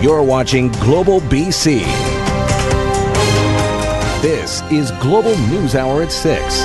You're watching Global BC. This is Global News Hour at 6.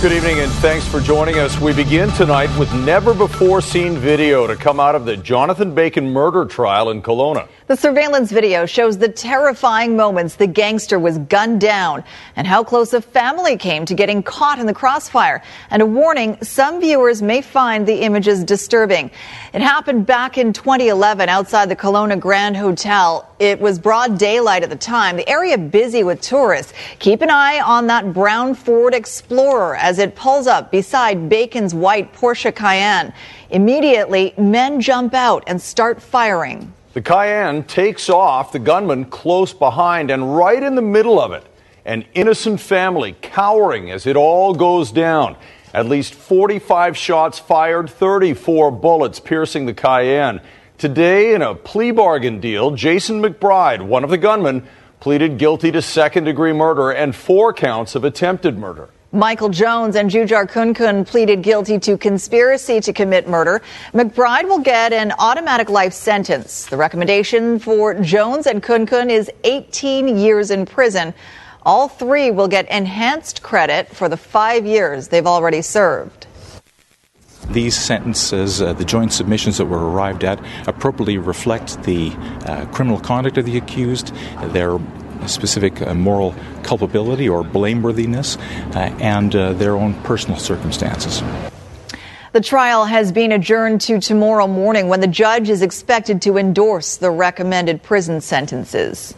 Good evening and thanks for joining us. We begin tonight with never before seen video to come out of the Jonathan Bacon murder trial in Kelowna. The surveillance video shows the terrifying moments the gangster was gunned down and how close a family came to getting caught in the crossfire. And a warning, some viewers may find the images disturbing. It happened back in 2011 outside the Kelowna Grand Hotel. It was broad daylight at the time, the area busy with tourists. Keep an eye on that brown Ford Explorer as it pulls up beside Bacon's white Porsche Cayenne. Immediately, men jump out and start firing. The Cayenne takes off, the gunman close behind and right in the middle of it. An innocent family cowering as it all goes down. At least 45 shots fired, 34 bullets piercing the Cayenne. Today, in a plea bargain deal, Jason McBride, one of the gunmen, pleaded guilty to second degree murder and four counts of attempted murder. Michael Jones and Jujhar Khun-Khun pleaded guilty to conspiracy to commit murder. McBride will get an automatic life sentence. The recommendation for Jones and Khun-Khun is 18 years in prison. All three will get enhanced credit for the five years they've already served. These sentences, uh, the joint submissions that were arrived at, appropriately reflect the uh, criminal conduct of the accused, their specific uh, moral culpability or blameworthiness uh, and uh, their own personal circumstances. The trial has been adjourned to tomorrow morning when the judge is expected to endorse the recommended prison sentences.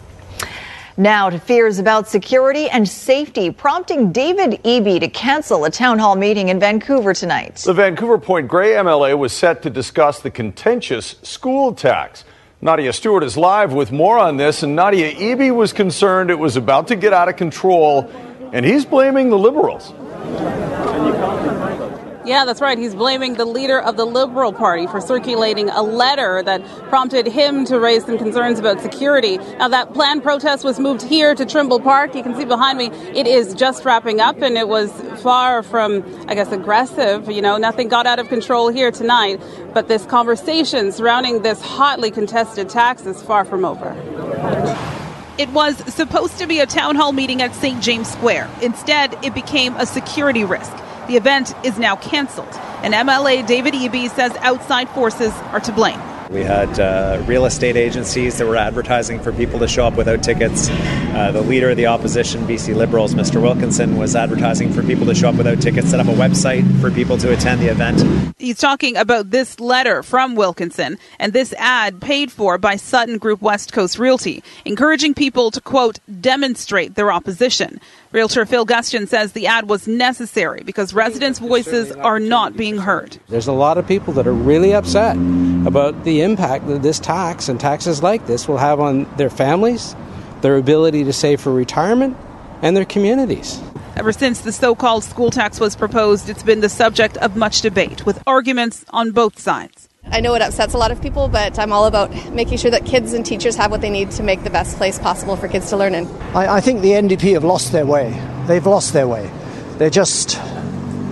Now to fears about security and safety, prompting David Eby to cancel a town hall meeting in Vancouver tonight. The Vancouver Point Grey MLA was set to discuss the contentious school tax. Nadia Stewart is live with more on this, and Nadia Eby was concerned it was about to get out of control, and he's blaming the Liberals. Yeah, that's right. He's blaming the leader of the Liberal Party for circulating a letter that prompted him to raise some concerns about security. Now, that planned protest was moved here to Trimble Park. You can see behind me, it is just wrapping up, and it was far from, I guess, aggressive. You know, nothing got out of control here tonight, but this conversation surrounding this hotly contested tax is far from over. It was supposed to be a town hall meeting at St. James Square. Instead, it became a security risk. The event is now canceled, and MLA David Eby says outside forces are to blame. We had uh, real estate agencies that were advertising for people to show up without tickets. Uh, the leader of the opposition, BC Liberals, Mr. Wilkinson, was advertising for people to show up without tickets, set up a website for people to attend the event. He's talking about this letter from Wilkinson and this ad paid for by Sutton Group West Coast Realty, encouraging people to, quote, demonstrate their opposition. Realtor Phil Gustion says the ad was necessary because residents' voices are not being heard. There's a lot of people that are really upset about the impact that this tax and taxes like this will have on their families, their ability to save for retirement, and their communities. Ever since the so called school tax was proposed, it's been the subject of much debate, with arguments on both sides. I know it upsets a lot of people, but I'm all about making sure that kids and teachers have what they need to make the best place possible for kids to learn in. I, I think the NDP have lost their way. They've lost their way. They're just,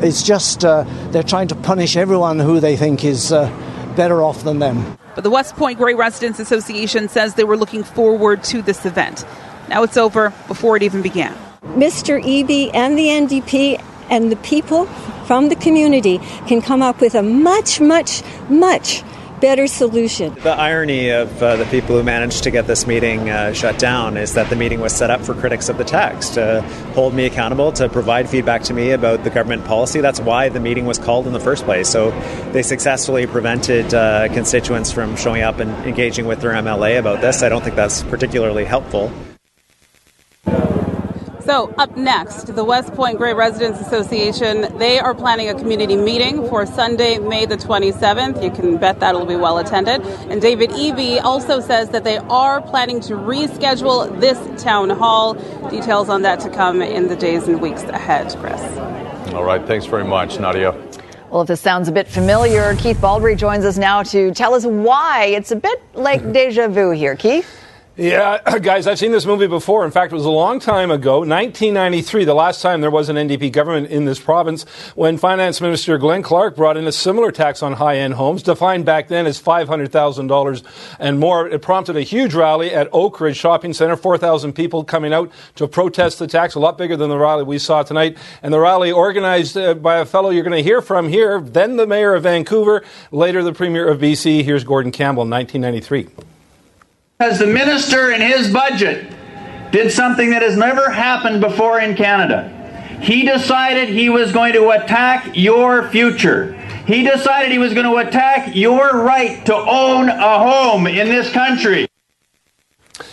it's just, uh, they're trying to punish everyone who they think is uh, better off than them. But the West Point Grey Residents Association says they were looking forward to this event. Now it's over before it even began. Mr. Eby and the NDP and the people from the community can come up with a much, much, much better solution. The irony of uh, the people who managed to get this meeting uh, shut down is that the meeting was set up for critics of the text to hold me accountable, to provide feedback to me about the government policy. That's why the meeting was called in the first place. So they successfully prevented uh, constituents from showing up and engaging with their MLA about this. I don't think that's particularly helpful. So, up next, the West Point Grey Residents Association, they are planning a community meeting for Sunday, May the 27th. You can bet that will be well attended. And David Eby also says that they are planning to reschedule this town hall. Details on that to come in the days and weeks ahead, Chris. All right, thanks very much, Nadia. Well, if this sounds a bit familiar, Keith Baldry joins us now to tell us why it's a bit like deja vu here. Keith? Yeah, guys, I've seen this movie before. In fact, it was a long time ago, 1993, the last time there was an NDP government in this province, when Finance Minister Glenn Clark brought in a similar tax on high end homes, defined back then as $500,000 and more. It prompted a huge rally at Oakridge Shopping Center, 4,000 people coming out to protest the tax, a lot bigger than the rally we saw tonight. And the rally organized uh, by a fellow you're going to hear from here, then the mayor of Vancouver, later the premier of BC. Here's Gordon Campbell, 1993 because the minister in his budget did something that has never happened before in Canada. He decided he was going to attack your future. He decided he was going to attack your right to own a home in this country.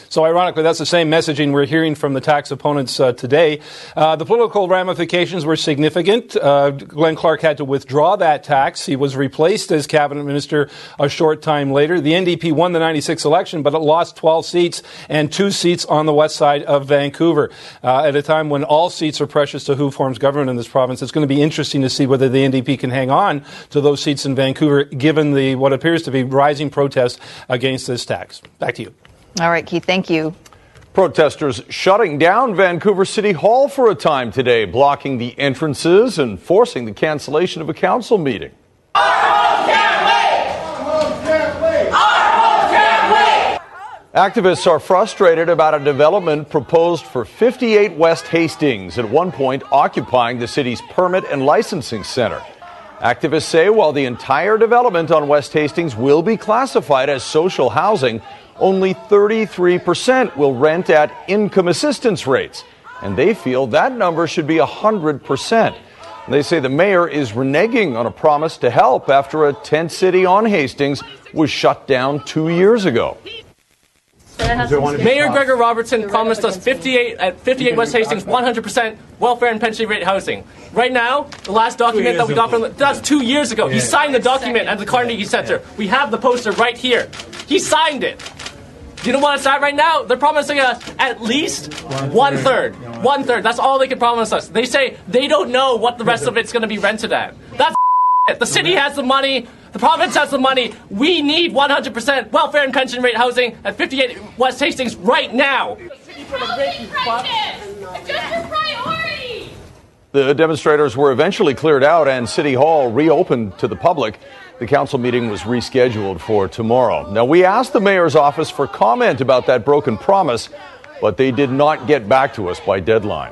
So, ironically, that's the same messaging we're hearing from the tax opponents uh, today. Uh, the political ramifications were significant. Uh, Glenn Clark had to withdraw that tax. He was replaced as cabinet minister a short time later. The NDP won the 96 election, but it lost 12 seats and two seats on the west side of Vancouver. Uh, at a time when all seats are precious to who forms government in this province, it's going to be interesting to see whether the NDP can hang on to those seats in Vancouver, given the what appears to be rising protest against this tax. Back to you. All right, Keith, thank you. Protesters shutting down Vancouver City Hall for a time today, blocking the entrances and forcing the cancellation of a council meeting. Activists are frustrated about a development proposed for 58 West Hastings, at one point occupying the city's permit and licensing center. Activists say while the entire development on West Hastings will be classified as social housing, only 33% will rent at income assistance rates. And they feel that number should be 100%. They say the mayor is reneging on a promise to help after a tent city on Hastings was shut down two years ago. Mayor Gregor Robertson promised us 58 at 58 West Hastings 100% welfare and pension rate housing. Right now, the last document that we got from that's two years ago. He signed the document at the Carnegie Center. We have the poster right here. He signed it. Do you know what it's at right now? They're promising us at least one third. One third. That's all they can promise us. They say they don't know what the rest of it's going to be rented at. That's it. The city has the money. The province has the money. We need 100% welfare and pension rate housing at 58 West Hastings right now. The demonstrators were eventually cleared out and City Hall reopened to the public. The council meeting was rescheduled for tomorrow. Now, we asked the mayor's office for comment about that broken promise, but they did not get back to us by deadline.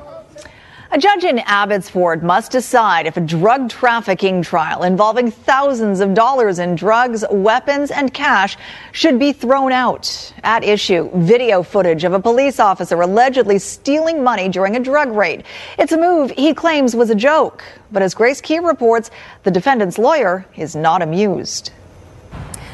A judge in Abbotsford must decide if a drug trafficking trial involving thousands of dollars in drugs, weapons, and cash should be thrown out. At issue, video footage of a police officer allegedly stealing money during a drug raid. It's a move he claims was a joke. But as Grace Ke reports, the defendant's lawyer is not amused.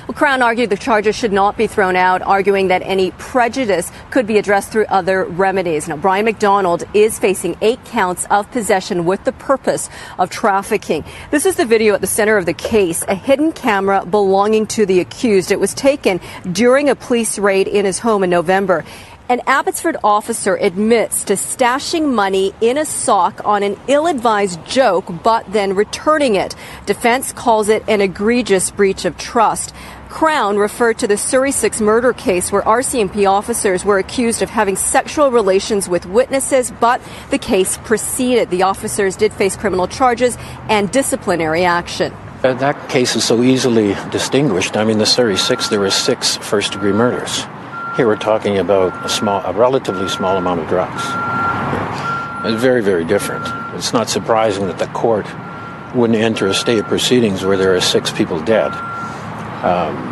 Well, Crown argued the charges should not be thrown out, arguing that any prejudice could be addressed through other remedies. Now, Brian McDonald is facing eight counts of possession with the purpose of trafficking. This is the video at the center of the case, a hidden camera belonging to the accused. It was taken during a police raid in his home in November. An Abbotsford officer admits to stashing money in a sock on an ill advised joke, but then returning it. Defense calls it an egregious breach of trust. Crown referred to the Surrey 6 murder case where RCMP officers were accused of having sexual relations with witnesses, but the case proceeded. The officers did face criminal charges and disciplinary action. Uh, that case is so easily distinguished. I mean, the Surrey 6, there were six first degree murders. Here we're talking about a small, a relatively small amount of drugs. It's very, very different. It's not surprising that the court wouldn't enter a state of proceedings where there are six people dead. Um,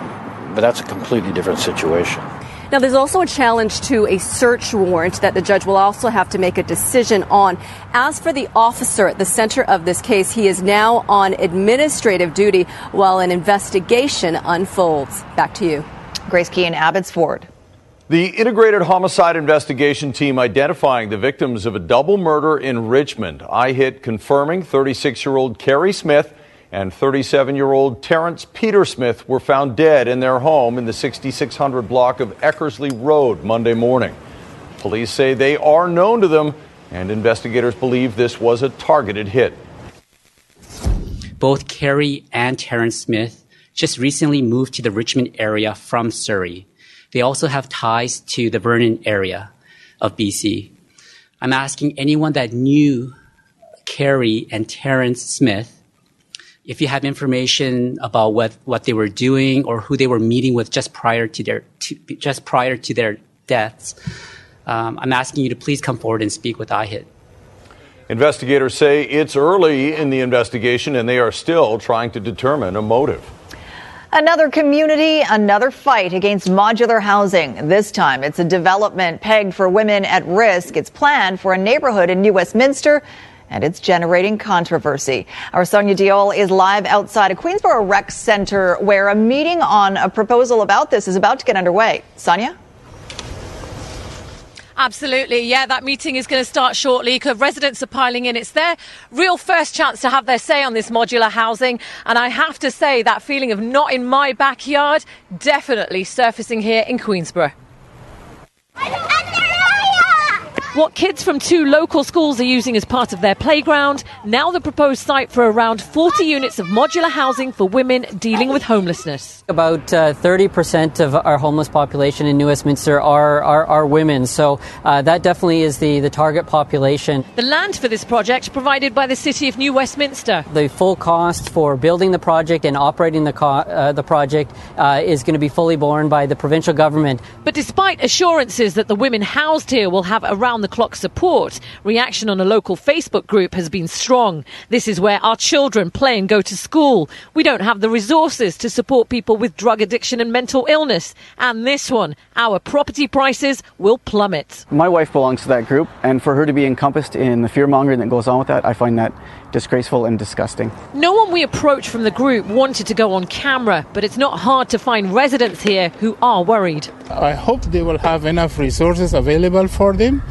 but that's a completely different situation. Now, there's also a challenge to a search warrant that the judge will also have to make a decision on. As for the officer at the center of this case, he is now on administrative duty while an investigation unfolds. Back to you. Grace Ke in Abbotsford. The Integrated Homicide Investigation Team identifying the victims of a double murder in Richmond. IHIT confirming 36 year old Carrie Smith and 37 year old Terrence Peter Smith were found dead in their home in the 6600 block of Eckersley Road Monday morning. Police say they are known to them, and investigators believe this was a targeted hit. Both Carrie and Terrence Smith just recently moved to the Richmond area from Surrey. They also have ties to the Vernon area of BC. I'm asking anyone that knew Carrie and Terrence Smith if you have information about what, what they were doing or who they were meeting with just prior to their to, just prior to their deaths, um, I'm asking you to please come forward and speak with IHIT. Investigators say it's early in the investigation and they are still trying to determine a motive. Another community, another fight against modular housing. This time it's a development pegged for women at risk. It's planned for a neighborhood in New Westminster and it's generating controversy. Our Sonia Deol is live outside a Queensborough Rec Center where a meeting on a proposal about this is about to get underway. Sonia? Absolutely. Yeah, that meeting is going to start shortly because residents are piling in. It's their real first chance to have their say on this modular housing. And I have to say, that feeling of not in my backyard definitely surfacing here in Queensborough. What kids from two local schools are using as part of their playground, now the proposed site for around 40 units of modular housing for women dealing with homelessness. About uh, 30% of our homeless population in New Westminster are, are, are women, so uh, that definitely is the, the target population. The land for this project provided by the City of New Westminster. The full cost for building the project and operating the, co- uh, the project uh, is going to be fully borne by the provincial government. But despite assurances that the women housed here will have around the clock support, reaction on a local Facebook group has been strong. This is where our children play and go to school. We don't have the resources to support people with drug addiction and mental illness. And this one, our property prices will plummet. My wife belongs to that group, and for her to be encompassed in the fear mongering that goes on with that, I find that disgraceful and disgusting. No one we approached from the group wanted to go on camera, but it's not hard to find residents here who are worried. I hope they will have enough resources available for them.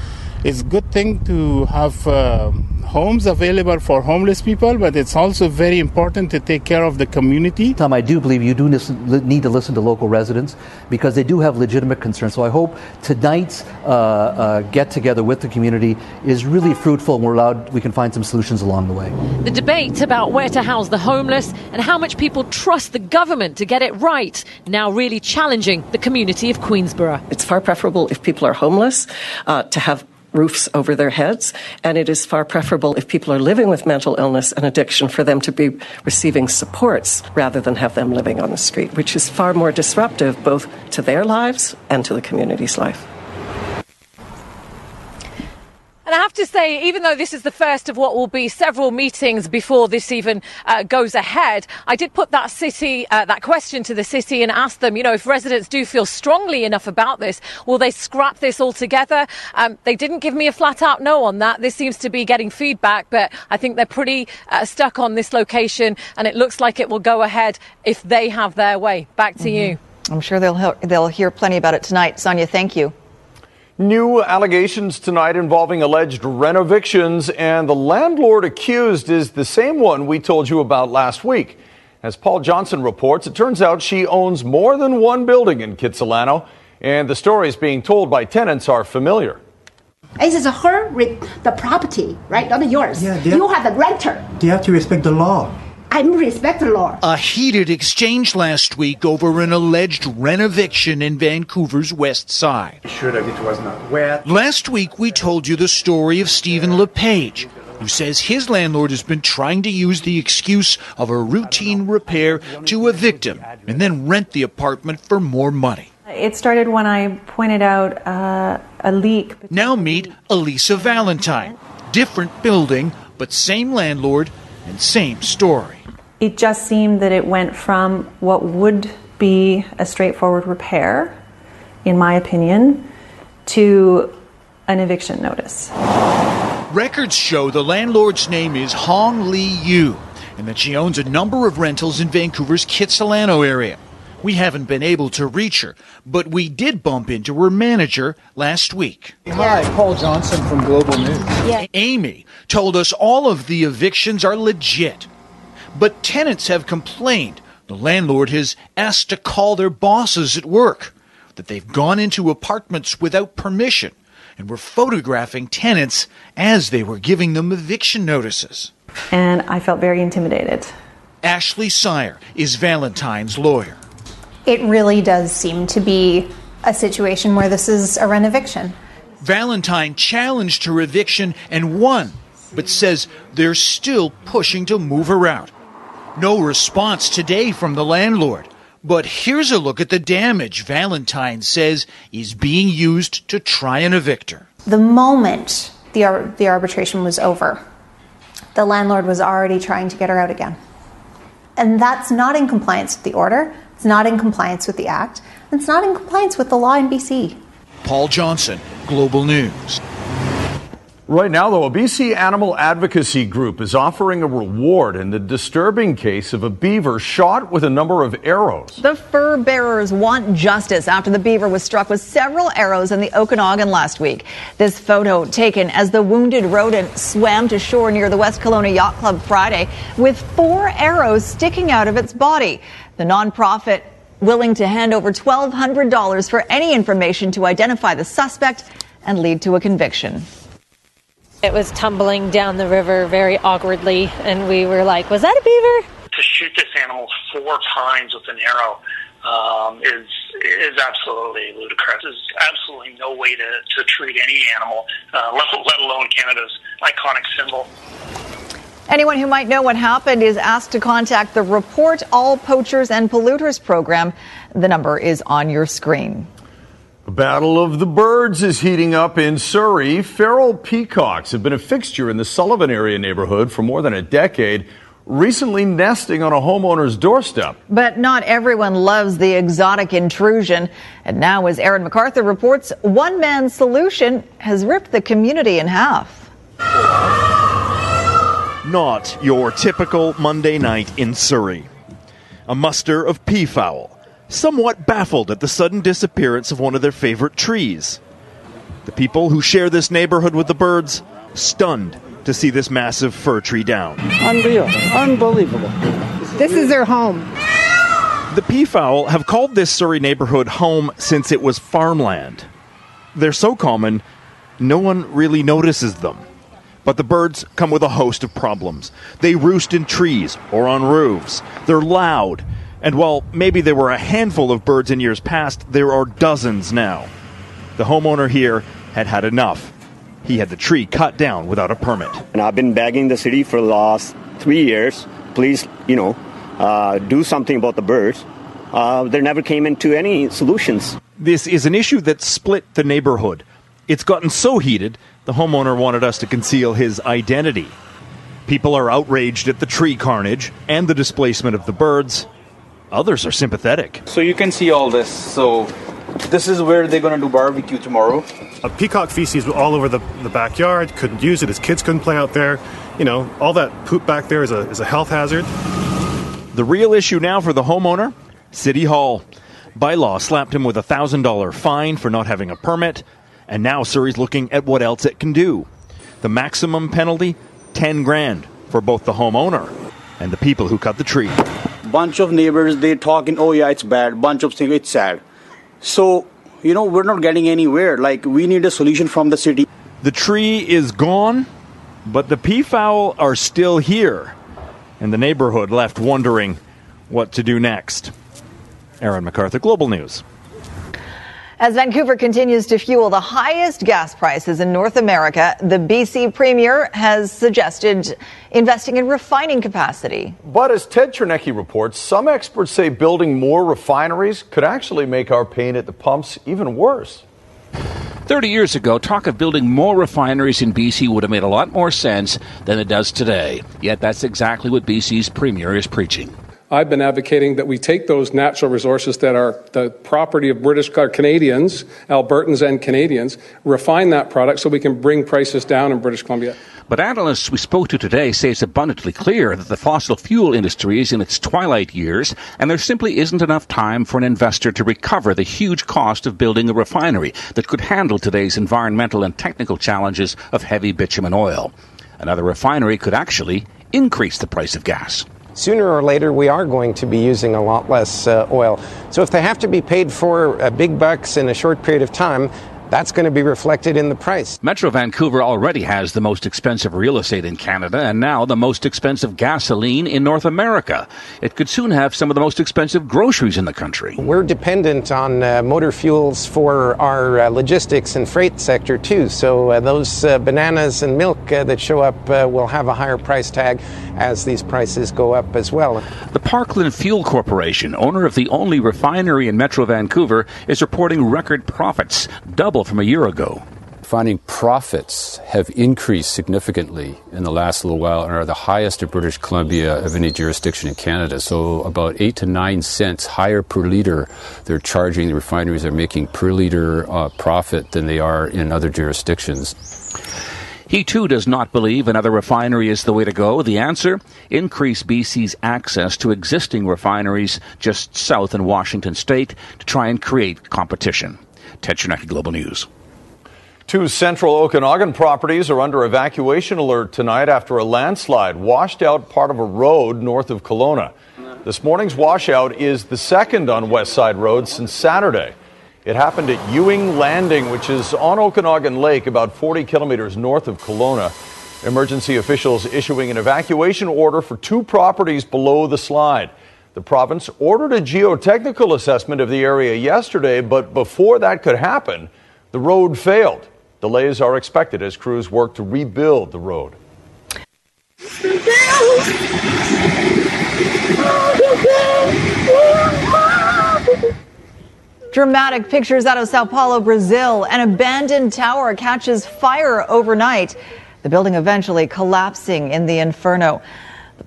It's a good thing to have uh, homes available for homeless people, but it's also very important to take care of the community. Tom, I do believe you do listen, need to listen to local residents because they do have legitimate concerns. So I hope tonight's uh, uh, get together with the community is really fruitful and we're allowed, we can find some solutions along the way. The debate about where to house the homeless and how much people trust the government to get it right now really challenging the community of Queensborough. It's far preferable if people are homeless uh, to have roofs over their heads. And it is far preferable if people are living with mental illness and addiction for them to be receiving supports rather than have them living on the street, which is far more disruptive both to their lives and to the community's life. And I have to say, even though this is the first of what will be several meetings before this even uh, goes ahead, I did put that city, uh, that question to the city and ask them, you know, if residents do feel strongly enough about this, will they scrap this altogether? Um, they didn't give me a flat out no on that. This seems to be getting feedback, but I think they're pretty uh, stuck on this location, and it looks like it will go ahead if they have their way. Back to mm-hmm. you. I'm sure they'll he- they'll hear plenty about it tonight. Sonia, thank you. New allegations tonight involving alleged renovictions, and the landlord accused is the same one we told you about last week. As Paul Johnson reports, it turns out she owns more than one building in Kitsilano, and the stories being told by tenants are familiar. This is her the property, right? Not yours. Yeah, you are the renter. They have to respect the law. I respect the law. A heated exchange last week over an alleged rent eviction in Vancouver's west side. Sure that it was not wet. Last week we told you the story of Stephen LePage, who says his landlord has been trying to use the excuse of a routine repair to evict him and then rent the apartment for more money. It started when I pointed out uh, a leak. Now meet Elisa Valentine. Different building, but same landlord and same story it just seemed that it went from what would be a straightforward repair, in my opinion, to an eviction notice. Records show the landlord's name is Hong Lee Yu and that she owns a number of rentals in Vancouver's Kitsilano area. We haven't been able to reach her, but we did bump into her manager last week. Hi, Paul Johnson from Global News. Yeah. Amy told us all of the evictions are legit but tenants have complained the landlord has asked to call their bosses at work, that they've gone into apartments without permission and were photographing tenants as they were giving them eviction notices. And I felt very intimidated. Ashley Sire is Valentine's lawyer. It really does seem to be a situation where this is a rent eviction. Valentine challenged her eviction and won, but says they're still pushing to move her out. No response today from the landlord. But here's a look at the damage Valentine says is being used to try and evict her. The moment the, ar- the arbitration was over, the landlord was already trying to get her out again. And that's not in compliance with the order, it's not in compliance with the Act, and it's not in compliance with the law in BC. Paul Johnson, Global News. Right now, though, a BC animal advocacy group is offering a reward in the disturbing case of a beaver shot with a number of arrows. The fur bearers want justice after the beaver was struck with several arrows in the Okanagan last week. This photo taken as the wounded rodent swam to shore near the West Kelowna Yacht Club Friday with four arrows sticking out of its body. The nonprofit willing to hand over $1,200 for any information to identify the suspect and lead to a conviction. It was tumbling down the river very awkwardly, and we were like, Was that a beaver? To shoot this animal four times with an arrow um, is is absolutely ludicrous. There's absolutely no way to, to treat any animal, uh, let, let alone Canada's iconic symbol. Anyone who might know what happened is asked to contact the Report All Poachers and Polluters program. The number is on your screen. The Battle of the Birds is heating up in Surrey. Feral peacocks have been a fixture in the Sullivan area neighborhood for more than a decade, recently nesting on a homeowner's doorstep. But not everyone loves the exotic intrusion. And now, as Aaron McArthur reports, one man's solution has ripped the community in half. Not your typical Monday night in Surrey. A muster of peafowl somewhat baffled at the sudden disappearance of one of their favorite trees. The people who share this neighborhood with the birds stunned to see this massive fir tree down. Unreal. Unbelievable. This is their home. The peafowl have called this Surrey neighborhood home since it was farmland. They're so common, no one really notices them. But the birds come with a host of problems. They roost in trees or on roofs. They're loud and while maybe there were a handful of birds in years past, there are dozens now. The homeowner here had had enough. He had the tree cut down without a permit. And I've been begging the city for the last three years, please, you know, uh, do something about the birds. Uh, there never came into any solutions. This is an issue that split the neighborhood. It's gotten so heated, the homeowner wanted us to conceal his identity. People are outraged at the tree carnage and the displacement of the birds. Others are sympathetic. So you can see all this. So this is where they're going to do barbecue tomorrow. A peacock feces all over the, the backyard. Couldn't use it. His kids couldn't play out there. You know, all that poop back there is a, is a health hazard. The real issue now for the homeowner City Hall. By law, slapped him with a $1,000 fine for not having a permit, and now Surrey's looking at what else it can do. The maximum penalty 10 grand for both the homeowner and the people who cut the tree bunch of neighbors they talking oh yeah it's bad. Bunch of things it's sad. So you know we're not getting anywhere. Like we need a solution from the city. The tree is gone but the peafowl are still here. And the neighborhood left wondering what to do next. Aaron mcarthur global news as Vancouver continues to fuel the highest gas prices in North America, the BC Premier has suggested investing in refining capacity. But as Ted Chernecki reports, some experts say building more refineries could actually make our pain at the pumps even worse. 30 years ago, talk of building more refineries in BC would have made a lot more sense than it does today. Yet that's exactly what BC's Premier is preaching. I've been advocating that we take those natural resources that are the property of British Canadians, Albertans and Canadians, refine that product so we can bring prices down in British Columbia. But analysts we spoke to today say it's abundantly clear that the fossil fuel industry is in its twilight years, and there simply isn't enough time for an investor to recover the huge cost of building a refinery that could handle today's environmental and technical challenges of heavy bitumen oil. Another refinery could actually increase the price of gas sooner or later we are going to be using a lot less uh, oil. So if they have to be paid for uh, big bucks in a short period of time, that's going to be reflected in the price. Metro Vancouver already has the most expensive real estate in Canada and now the most expensive gasoline in North America. It could soon have some of the most expensive groceries in the country. We're dependent on uh, motor fuels for our uh, logistics and freight sector too. So uh, those uh, bananas and milk uh, that show up uh, will have a higher price tag as these prices go up as well. The Parkland Fuel Corporation, owner of the only refinery in Metro Vancouver, is reporting record profits, double from a year ago. Refining profits have increased significantly in the last little while and are the highest in British Columbia of any jurisdiction in Canada. So, about eight to nine cents higher per liter they're charging, the refineries are making per liter uh, profit than they are in other jurisdictions. He too does not believe another refinery is the way to go. The answer? Increase BC's access to existing refineries just south in Washington state to try and create competition. Ted Chernecki, Global News. Two central Okanagan properties are under evacuation alert tonight after a landslide washed out part of a road north of Kelowna. This morning's washout is the second on West Side Road since Saturday. It happened at Ewing Landing, which is on Okanagan Lake, about 40 kilometers north of Kelowna. Emergency officials issuing an evacuation order for two properties below the slide. The province ordered a geotechnical assessment of the area yesterday, but before that could happen, the road failed. Delays are expected as crews work to rebuild the road. Dramatic pictures out of Sao Paulo, Brazil. An abandoned tower catches fire overnight. The building eventually collapsing in the inferno.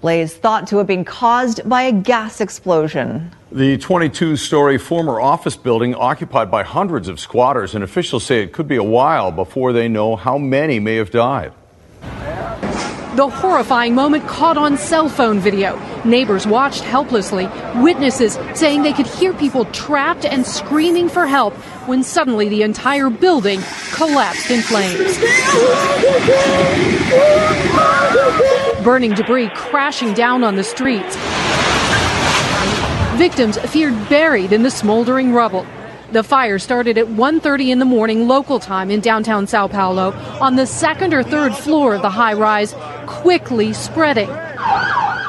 The blaze thought to have been caused by a gas explosion. The 22 story former office building occupied by hundreds of squatters, and officials say it could be a while before they know how many may have died. The horrifying moment caught on cell phone video. Neighbors watched helplessly, witnesses saying they could hear people trapped and screaming for help when suddenly the entire building collapsed in flames. Burning debris crashing down on the streets. Victims feared buried in the smoldering rubble. The fire started at 1:30 in the morning local time in downtown Sao Paulo on the second or third floor of the high rise, quickly spreading.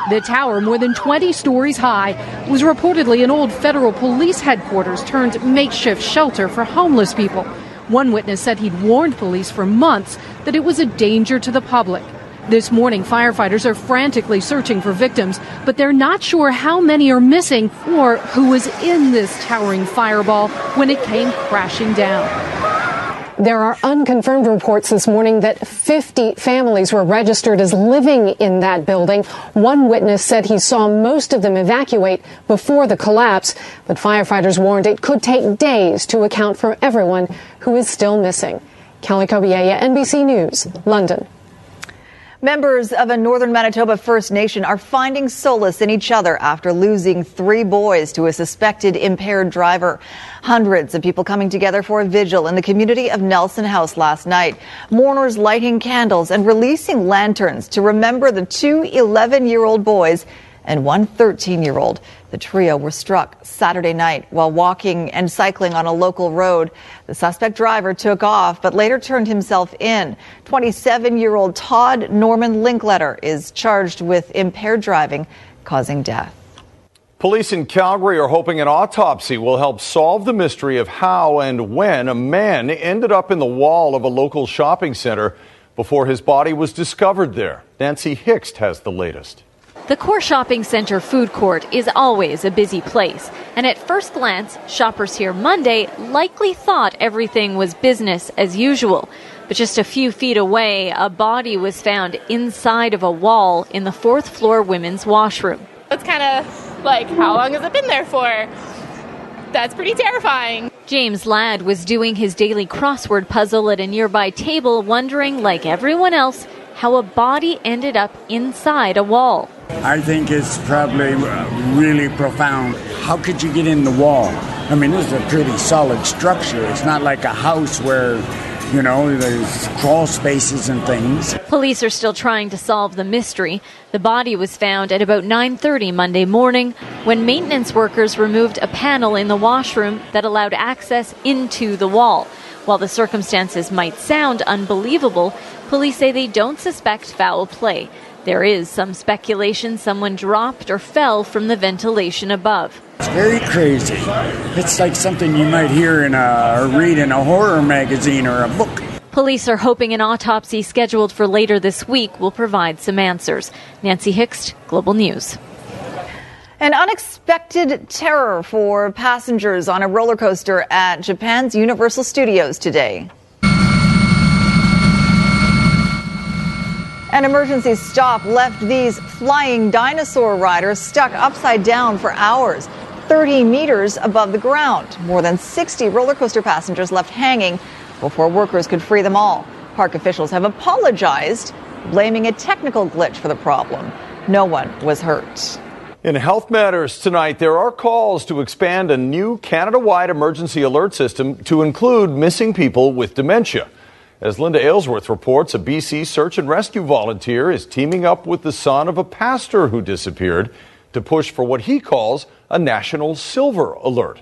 The tower, more than 20 stories high, was reportedly an old federal police headquarters turned makeshift shelter for homeless people. One witness said he'd warned police for months that it was a danger to the public. This morning, firefighters are frantically searching for victims, but they're not sure how many are missing or who was in this towering fireball when it came crashing down. There are unconfirmed reports this morning that 50 families were registered as living in that building. One witness said he saw most of them evacuate before the collapse, but firefighters warned it could take days to account for everyone who is still missing. Kelly Kobiella, NBC News, London. Members of a northern Manitoba First Nation are finding solace in each other after losing three boys to a suspected impaired driver. Hundreds of people coming together for a vigil in the community of Nelson House last night. Mourners lighting candles and releasing lanterns to remember the two 11 year old boys and one 13 year old. The trio were struck Saturday night while walking and cycling on a local road. The suspect driver took off but later turned himself in. 27 year old Todd Norman Linkletter is charged with impaired driving causing death. Police in Calgary are hoping an autopsy will help solve the mystery of how and when a man ended up in the wall of a local shopping center before his body was discovered there. Nancy Hixt has the latest. The Core Shopping Center food court is always a busy place, and at first glance, shoppers here Monday likely thought everything was business as usual. But just a few feet away, a body was found inside of a wall in the fourth floor women's washroom. It's kind of like, how long has it been there for? That's pretty terrifying. James Ladd was doing his daily crossword puzzle at a nearby table, wondering, like everyone else, how a body ended up inside a wall. I think it's probably uh, really profound. How could you get in the wall? I mean, this is a pretty solid structure. It's not like a house where You know, there's crawl spaces and things. Police are still trying to solve the mystery. The body was found at about 9:30 Monday morning when maintenance workers removed a panel in the washroom that allowed access into the wall. While the circumstances might sound unbelievable, police say they don't suspect foul play. There is some speculation someone dropped or fell from the ventilation above. It's very crazy. It's like something you might hear in a or read in a horror magazine or a book. Police are hoping an autopsy scheduled for later this week will provide some answers. Nancy Hixt, Global News. An unexpected terror for passengers on a roller coaster at Japan's Universal Studios today. An emergency stop left these flying dinosaur riders stuck upside down for hours, 30 meters above the ground. More than 60 roller coaster passengers left hanging before workers could free them all. Park officials have apologized, blaming a technical glitch for the problem. No one was hurt. In Health Matters tonight, there are calls to expand a new Canada wide emergency alert system to include missing people with dementia. As Linda Aylesworth reports, a BC search and rescue volunteer is teaming up with the son of a pastor who disappeared to push for what he calls a national silver alert.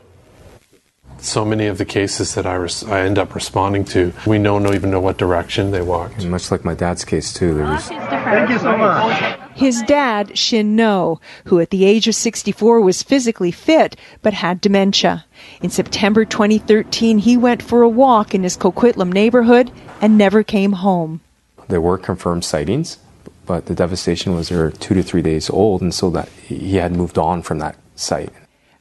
So many of the cases that I, res- I end up responding to, we don't even know what direction they walked. And much like my dad's case, too, there was. Thank you so much. His dad, Shin No, who at the age of 64 was physically fit but had dementia. In September 2013, he went for a walk in his Coquitlam neighborhood and never came home. There were confirmed sightings, but the devastation was there two to three days old, and so that he had moved on from that site.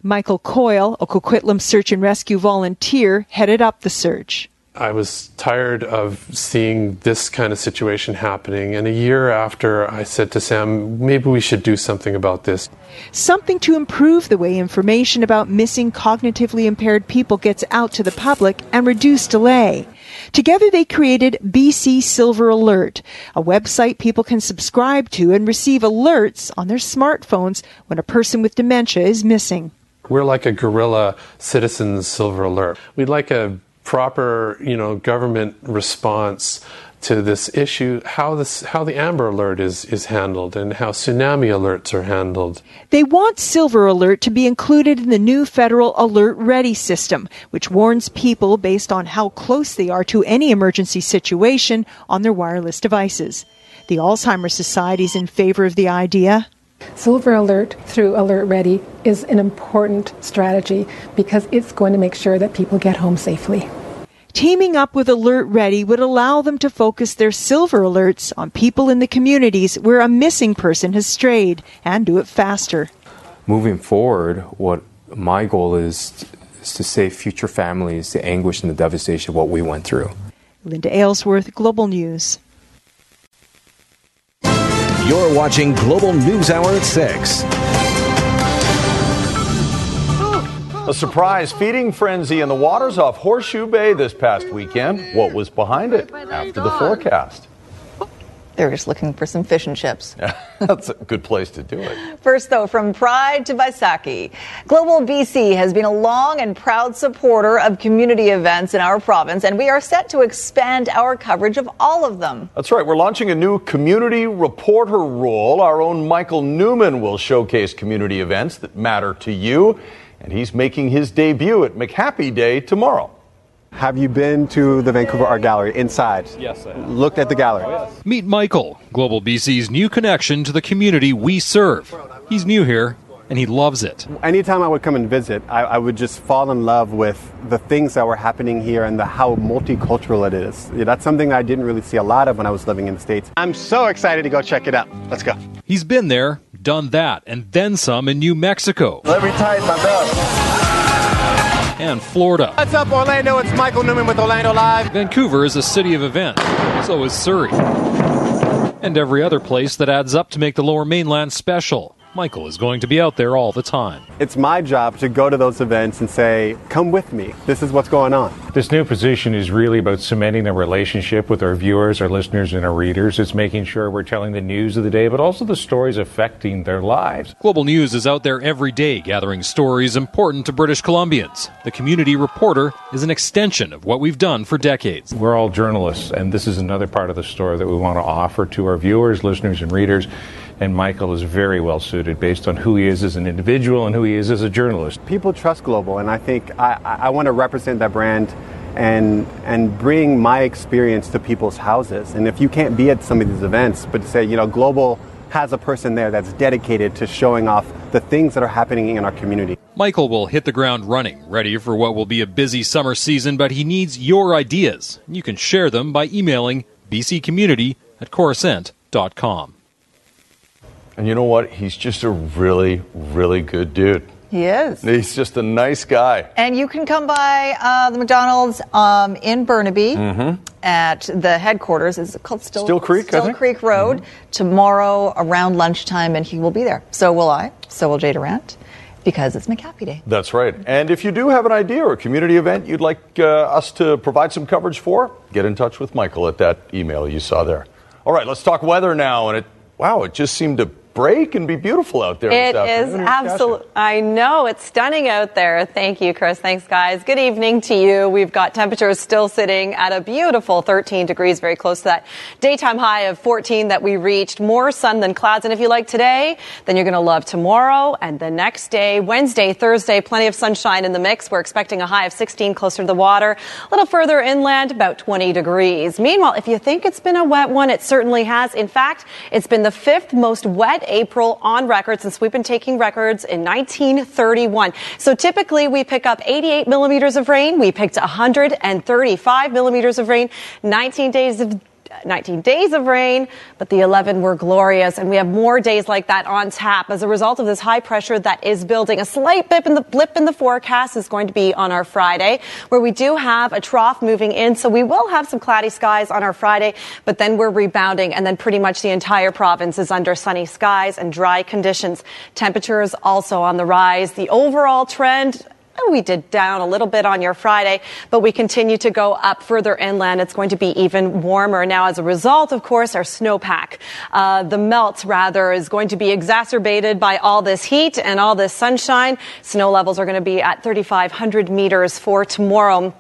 Michael Coyle, a Coquitlam search and rescue volunteer, headed up the search. I was tired of seeing this kind of situation happening, and a year after, I said to Sam, maybe we should do something about this. Something to improve the way information about missing cognitively impaired people gets out to the public and reduce delay. Together they created BC Silver Alert, a website people can subscribe to and receive alerts on their smartphones when a person with dementia is missing. We're like a guerrilla citizens silver alert. We'd like a proper, you know, government response to this issue, how this how the Amber Alert is, is handled and how tsunami alerts are handled. They want Silver Alert to be included in the new federal Alert Ready system, which warns people based on how close they are to any emergency situation on their wireless devices. The Alzheimer's Society is in favor of the idea. Silver Alert through Alert Ready is an important strategy because it's going to make sure that people get home safely. Teaming up with Alert Ready would allow them to focus their silver alerts on people in the communities where a missing person has strayed and do it faster. Moving forward, what my goal is, is to save future families the anguish and the devastation of what we went through. Linda Aylesworth, Global News. You're watching Global News Hour at 6. A surprise feeding frenzy in the waters off Horseshoe Bay this past weekend. What was behind it after the forecast? They're just looking for some fish and chips. Yeah, That's a good place to do it. First, though, from Pride to Vaisakhi, Global BC has been a long and proud supporter of community events in our province, and we are set to expand our coverage of all of them. That's right. We're launching a new community reporter role. Our own Michael Newman will showcase community events that matter to you, and he's making his debut at McHappy Day tomorrow. Have you been to the Vancouver Art Gallery inside? Yes, I have. Looked at the gallery? Oh, yes. Meet Michael, Global BC's new connection to the community we serve. He's new here, and he loves it. Anytime I would come and visit, I, I, would just fall in love with the things that were happening here and the, how multicultural it is. Yeah, that's something I didn't really see a lot of when I was living in the States. I'm so excited to go check it out. Let's go. He's been there, done that, and then some in New Mexico. Let me tighten my belt and Florida. What's up, Orlando? It's Michael Newman with Orlando Live. Vancouver is a city of events. So is Surrey. And every other place that adds up to make the lower mainland special. Michael is going to be out there all the time. It's my job to go to those events and say, come with me. This is what's going on. This new position is really about cementing a relationship with our viewers, our listeners, and our readers. It's making sure we're telling the news of the day, but also the stories affecting their lives. Global News is out there every day gathering stories important to British Columbians. The community reporter is an extension of what we've done for decades. We're all journalists, and this is another part of the story that we want to offer to our viewers, listeners, and readers and Michael is very well suited based on who he is as an individual and who he is as a journalist. People trust Global, and I think I, I want to represent that brand and and bring my experience to people's houses. And if you can't be at some of these events, but to say, you know, Global has a person there that's dedicated to showing off the things that are happening in our community. Michael will hit the ground running, ready for what will be a busy summer season, but he needs your ideas. You can share them by emailing bccommunity at corusent.com. And you know what? He's just a really, really good dude. He is. He's just a nice guy. And you can come by uh, the McDonald's um, in Burnaby Mm-hmm. at the headquarters. Is it called Still, Still Creek, Still? Creek Road tomorrow around lunchtime, and he will be there. So will I. So will Jay Durant, because it's McHappy Day. That's right. And if you do have an idea or a community event you'd like uh, us to provide some coverage for, get in touch with Michael at that email you saw there. All right, let's talk weather now. And it, wow, it just seemed to break and be beautiful out there. It is afternoon. Here's Kasia. absolutely. I know it's stunning out there. Thank you, Chris. Thanks, guys. Good evening to you. We've got temperatures still sitting at a beautiful 13 degrees, very close to that daytime high of 14 that we reached. More sun than clouds. And if you like today, then you're going to love tomorrow and the next day, Wednesday, Thursday. Plenty of sunshine in the mix. We're expecting a high of 16 closer to the water. A little further inland, about 20 degrees. Meanwhile, if you think it's been a wet one, it certainly has. In fact, it's been the fifth most wet April on record since we've been taking records in 1931. So typically we pick up 88 millimeters of rain. We picked 135 millimeters of rain, 19 days of 19 days of rain, but the 11 were glorious, and we have more days like that on tap as a result of this high pressure that is building. A slight blip in the blip in the forecast is going to be on our Friday, where we do have a trough moving in, so we will have some cloudy skies on our Friday, but then we're rebounding, and then pretty much the entire province is under sunny skies and dry conditions. Temperatures also on the rise. The overall trend we did down a little bit on your Friday, but we continue to go up further inland. It's going to be even warmer. Now, as a result, of course, our snowpack, uh, the melt rather, is going to be exacerbated by all this heat and all this sunshine. Snow levels are going to be at 3,500 meters for tomorrow.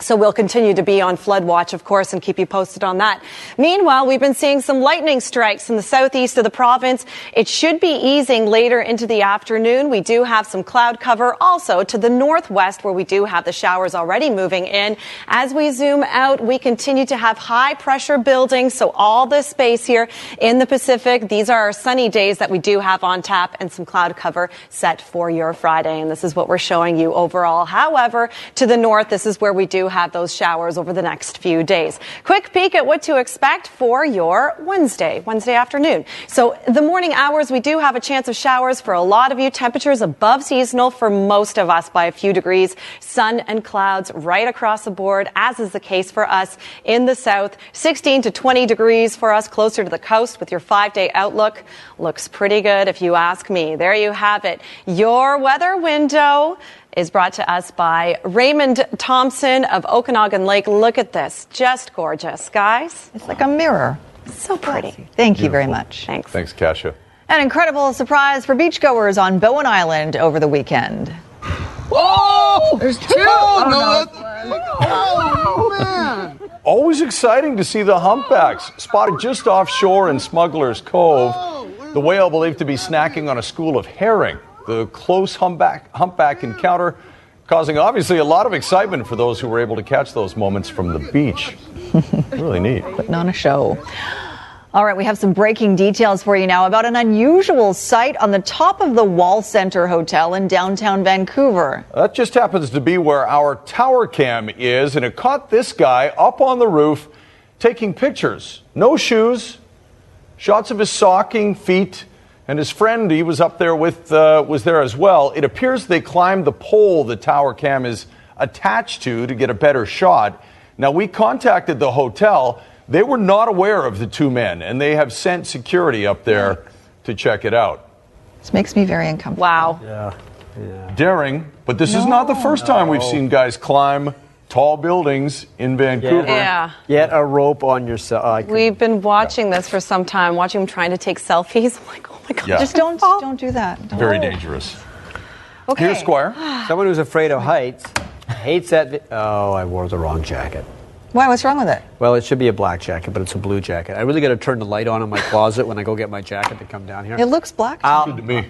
So we'll continue to be on flood watch, of course, and keep you posted on that. Meanwhile, we've been seeing some lightning strikes in the southeast of the province. It should be easing later into the afternoon. We do have some cloud cover also to the northwest where we do have the showers already moving in. As we zoom out, we continue to have high pressure building. So all this space here in the Pacific, these are our sunny days that we do have on tap and some cloud cover set for your Friday. And this is what we're showing you overall. However, to the north, this is where we do have those showers over the next few days. Quick peek at what to expect for your Wednesday, Wednesday afternoon. So the morning hours, we do have a chance of showers for a lot of you. Temperatures above seasonal for most of us by a few degrees. Sun and clouds right across the board, as is the case for us in the south. 16 to 20 degrees for us closer to the coast with your five day outlook. Looks pretty good if you ask me. There you have it. Your weather window is brought to us by Raymond Thompson of Okanagan Lake. Look at this. Just gorgeous, guys. It's like a mirror. So pretty. Thank you very much. Thanks. Thanks, Kasia. An incredible surprise for beachgoers on Bowen Island over the weekend. Oh, there's two. Oh, man. Always exciting to see the humpbacks spotted just offshore in Smuggler's Cove. The whale believed to be snacking on a school of herring. The close humpback, humpback encounter causing obviously a lot of excitement for those who were able to catch those moments from the beach. really neat. Putting on a show. All right, we have some breaking details for you now about an unusual sight on the top of the Wall Center Hotel in downtown Vancouver. That just happens to be where our tower cam is, and it caught this guy up on the roof taking pictures. No shoes, shots of his socking feet, and his friend he was up there with uh, was there as well. It appears they climbed the pole the tower cam is attached to to get a better shot. Now we contacted the hotel. They were not aware of the two men, and they have sent security up there to check it out. This makes me very uncomfortable. Wow. Yeah. Daring, but this is not the first time we've seen guys climb tall buildings in Vancouver. Yeah. Get a rope on yourself. Uh, We've been watching this for some time, watching him trying to take selfies. I'm like, oh my god, Yeah. Just don't don't do that. Very dangerous. Okay. Here, Squire. Someone who's afraid of heights hates that. Vi- oh, I wore the wrong jacket. Why? What's wrong with it? Well, it should be a black jacket, but it's a blue jacket. I really got to turn the light on in my closet when I go get my jacket to come down here. It looks black. I'll- to me.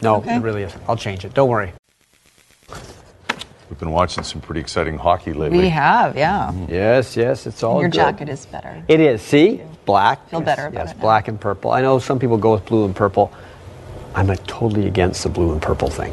No, Okay. it really is. I'll change it. Don't worry. We've been watching some pretty exciting hockey lately. We have, yeah. Mm-hmm. Yes, yes, it's all Your good. jacket is better. It is. See, black. Feel yes, better about yes, it now. black and purple. I know some people go with blue and purple. I'm totally against the blue and purple thing.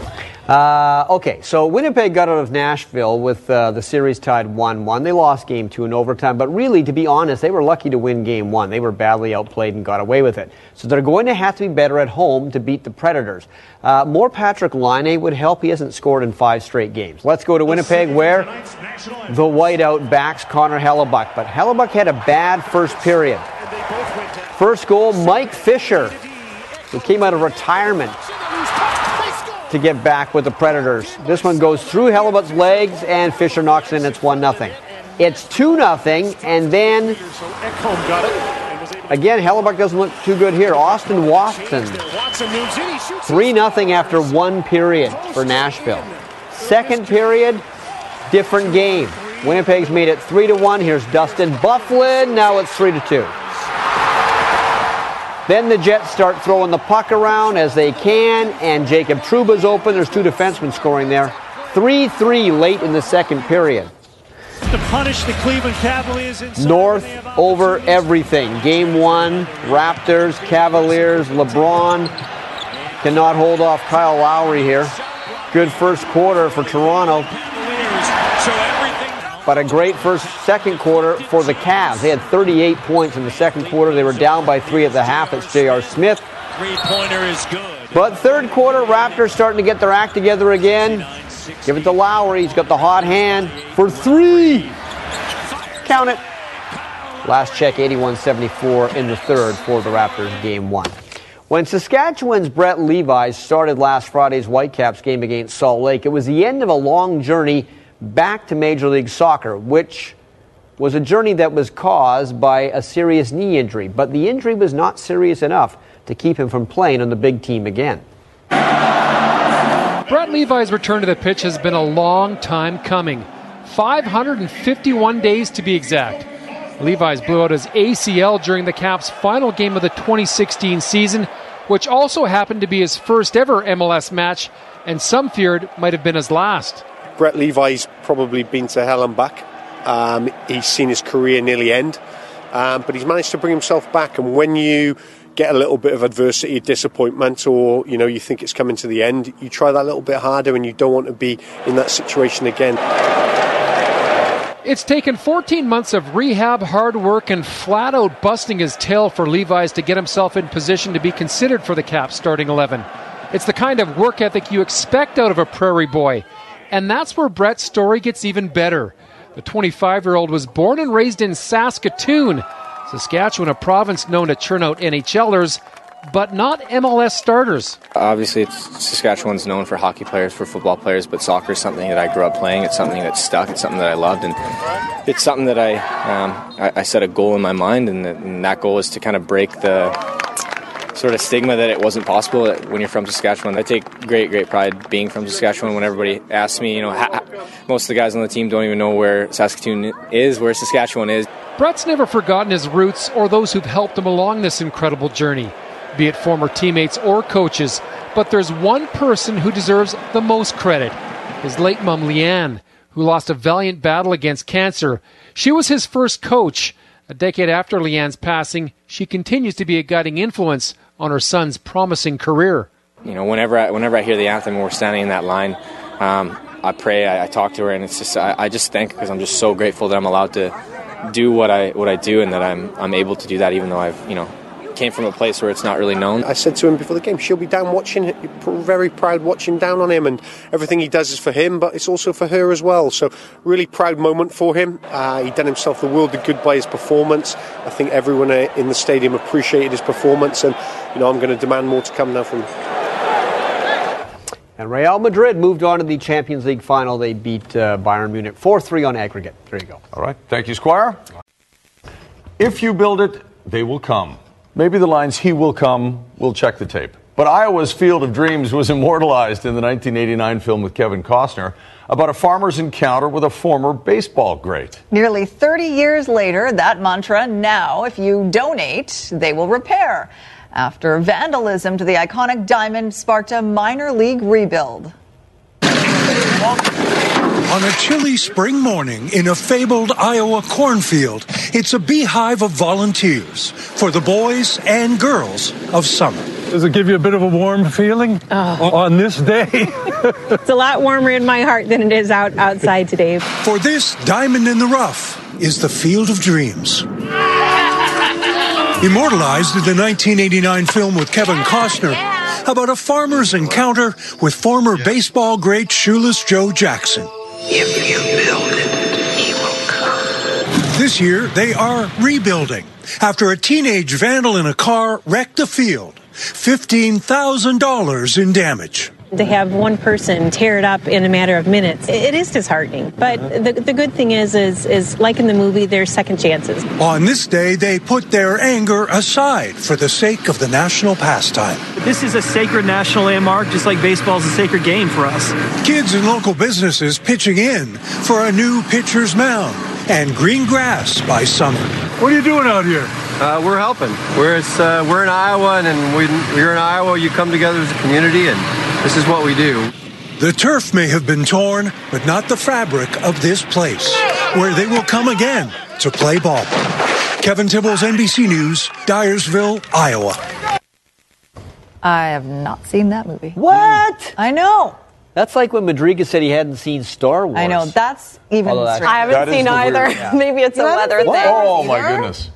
Uh, okay, so Winnipeg got out of Nashville with uh, the series tied 1 1. They lost game two in overtime, but really, to be honest, they were lucky to win game one. They were badly outplayed and got away with it. So they're going to have to be better at home to beat the Predators. Uh, more Patrik Laine would help. He hasn't scored in five straight games. Let's go to Winnipeg, where the whiteout backs Connor Hellebuyck. But Hellebuyck had a bad first period. First goal, Mike Fisher, who came out of retirement to get back with the Predators. This one goes through Hellebuyck's legs, and Fisher knocks in. It's 1 0. It's 2 0, and then again, Hellebuyck doesn't look too good here. Austin Watson, 3 0 after one period for Nashville. Second period, different game. Winnipeg's made it 3 to 1. Here's Dustin Byfuglien. Now it's 3 to 2. Then the Jets start throwing the puck around as they can, and Jacob Trouba's open. There's two defensemen scoring there. 3 3 late in the second period. To punish the Cleveland Cavaliers. North over everything. Game one, Raptors, Cavaliers, LeBron cannot hold off Kyle Lowry here. Good first quarter for Toronto. But a great first, second quarter for the Cavs. They had 38 points in the second quarter. They were down by three at the half. It's J.R. Smith. Three pointer is good. But third quarter, Raptors starting to get their act together again. Give it to Lowry. He's got the hot hand for three. Count it. Last check, 81-74 in the third for the Raptors game one. When Saskatchewan's Brett Levis started last Friday's Whitecaps game against Salt Lake, it was the end of a long journey back to Major League Soccer, which was a journey that was caused by a serious knee injury. But the injury was not serious enough to keep him from playing on the big team again. Brett Levis return to the pitch has been a long time coming 551 days to be exact. Levis blew out his ACL during the Caps' final game of the 2016 season, which also happened to be his first ever MLS match, and some feared might have been his last. Brett Levis probably been to hell and back. Um, he's seen his career nearly end, um, but he's managed to bring himself back. And when you get a little bit of adversity, disappointment, or you know you think it's coming to the end, you try that little bit harder, and you don't want to be in that situation again. It's taken 14 months of rehab, hard work, and flat out busting his tail for Levis to get himself in position to be considered for the Caps starting 11. It's the kind of work ethic you expect out of a Prairie boy. And that's where Brett's story gets even better. The 25 year old was born and raised in Saskatoon, Saskatchewan, a province known to churn out NHLers, but not MLS starters. Obviously, Saskatchewan's known for hockey players, for football players, but soccer is something that I grew up playing. It's something that stuck. It's something that I loved, and it's something that I um, I, I set a goal in my mind, and, that- and that goal is to kind of break the sort of stigma that it wasn't possible that when you're from Saskatchewan. I take great, great pride being from Saskatchewan. When everybody asks me, you know, ha- most of the guys on the team don't even know where Saskatoon is, where Saskatchewan is. Brett's never forgotten his roots or those who've helped him along this incredible journey, be it former teammates or coaches. But there's one person who deserves the most credit his late mum, Leanne, who lost a valiant battle against cancer. She was his first coach. A decade after Leanne's passing, she continues to be a guiding influence on her son's promising career. you know, whenever I, whenever I hear the anthem, when we're standing in that line, um, I pray, I, I talk to her, and it's just I, I just thank because I'm just so grateful that I'm allowed to do what I what I do, and that I'm I'm able to do that, even though I've you know came from a place where it's not really known. I said to him before the game, she'll be down watching, very proud watching down on him, and everything he does is for him, but it's also for her as well. So, really proud moment for him. Uh, he done himself the world of good by his performance. I think everyone uh, in the stadium appreciated his performance, and you know I'm going to demand more to come now from him. And Real Madrid moved on to the Champions League final. They beat uh, Bayern Munich 4 3 on aggregate. There you go. All right. Thank you, Squire. If you build it, they will come. Maybe the lines, he will come, we'll check the tape. But Iowa's Field of Dreams was immortalized in the 1989 film with Kevin Costner about a farmer's encounter with a former baseball great. Nearly 30 years later, that mantra now, if you donate, they will repair. After vandalism to the iconic diamond sparked a minor league rebuild. On a chilly spring morning in a fabled Iowa cornfield, it's a beehive of volunteers for the boys and girls of summer. Does it give you a bit of a warm feeling oh. on this day? It's a lot warmer in my heart than it is out outside today. For this diamond in the rough is the Field of Dreams. Immortalized in the 1989 film with Kevin Costner about a farmer's encounter with former baseball great shoeless Joe Jackson. If you build it, he will come. This year, they are rebuilding after a teenage vandal in a car wrecked the field. $15,000 in damage. To have one person tear it up in a matter of minutes, it is disheartening. But the, the good thing is, is, is like in the movie, there's second chances. On this day, they put their anger aside for the sake of the national pastime. This is a sacred national landmark, just like baseball is a sacred game for us. Kids and local businesses pitching in for a new pitcher's mound and green grass by summer. What are you doing out here? Uh, we're helping. We're uh, we're in Iowa, and, and we, you're in Iowa. You come together as a community, and this is what we do. The turf may have been torn, but not the fabric of this place, where they will come again to play ball. Kevin Tibbles, NBC News, Dyersville, Iowa. I have not seen that movie. What? Hmm. I know. That's like when Madriga said he hadn't seen Star Wars. I know. That's even Although that's- I haven't That is seen either. weird- yeah. Maybe it's You a haven't weather thing. Oh, my goodness.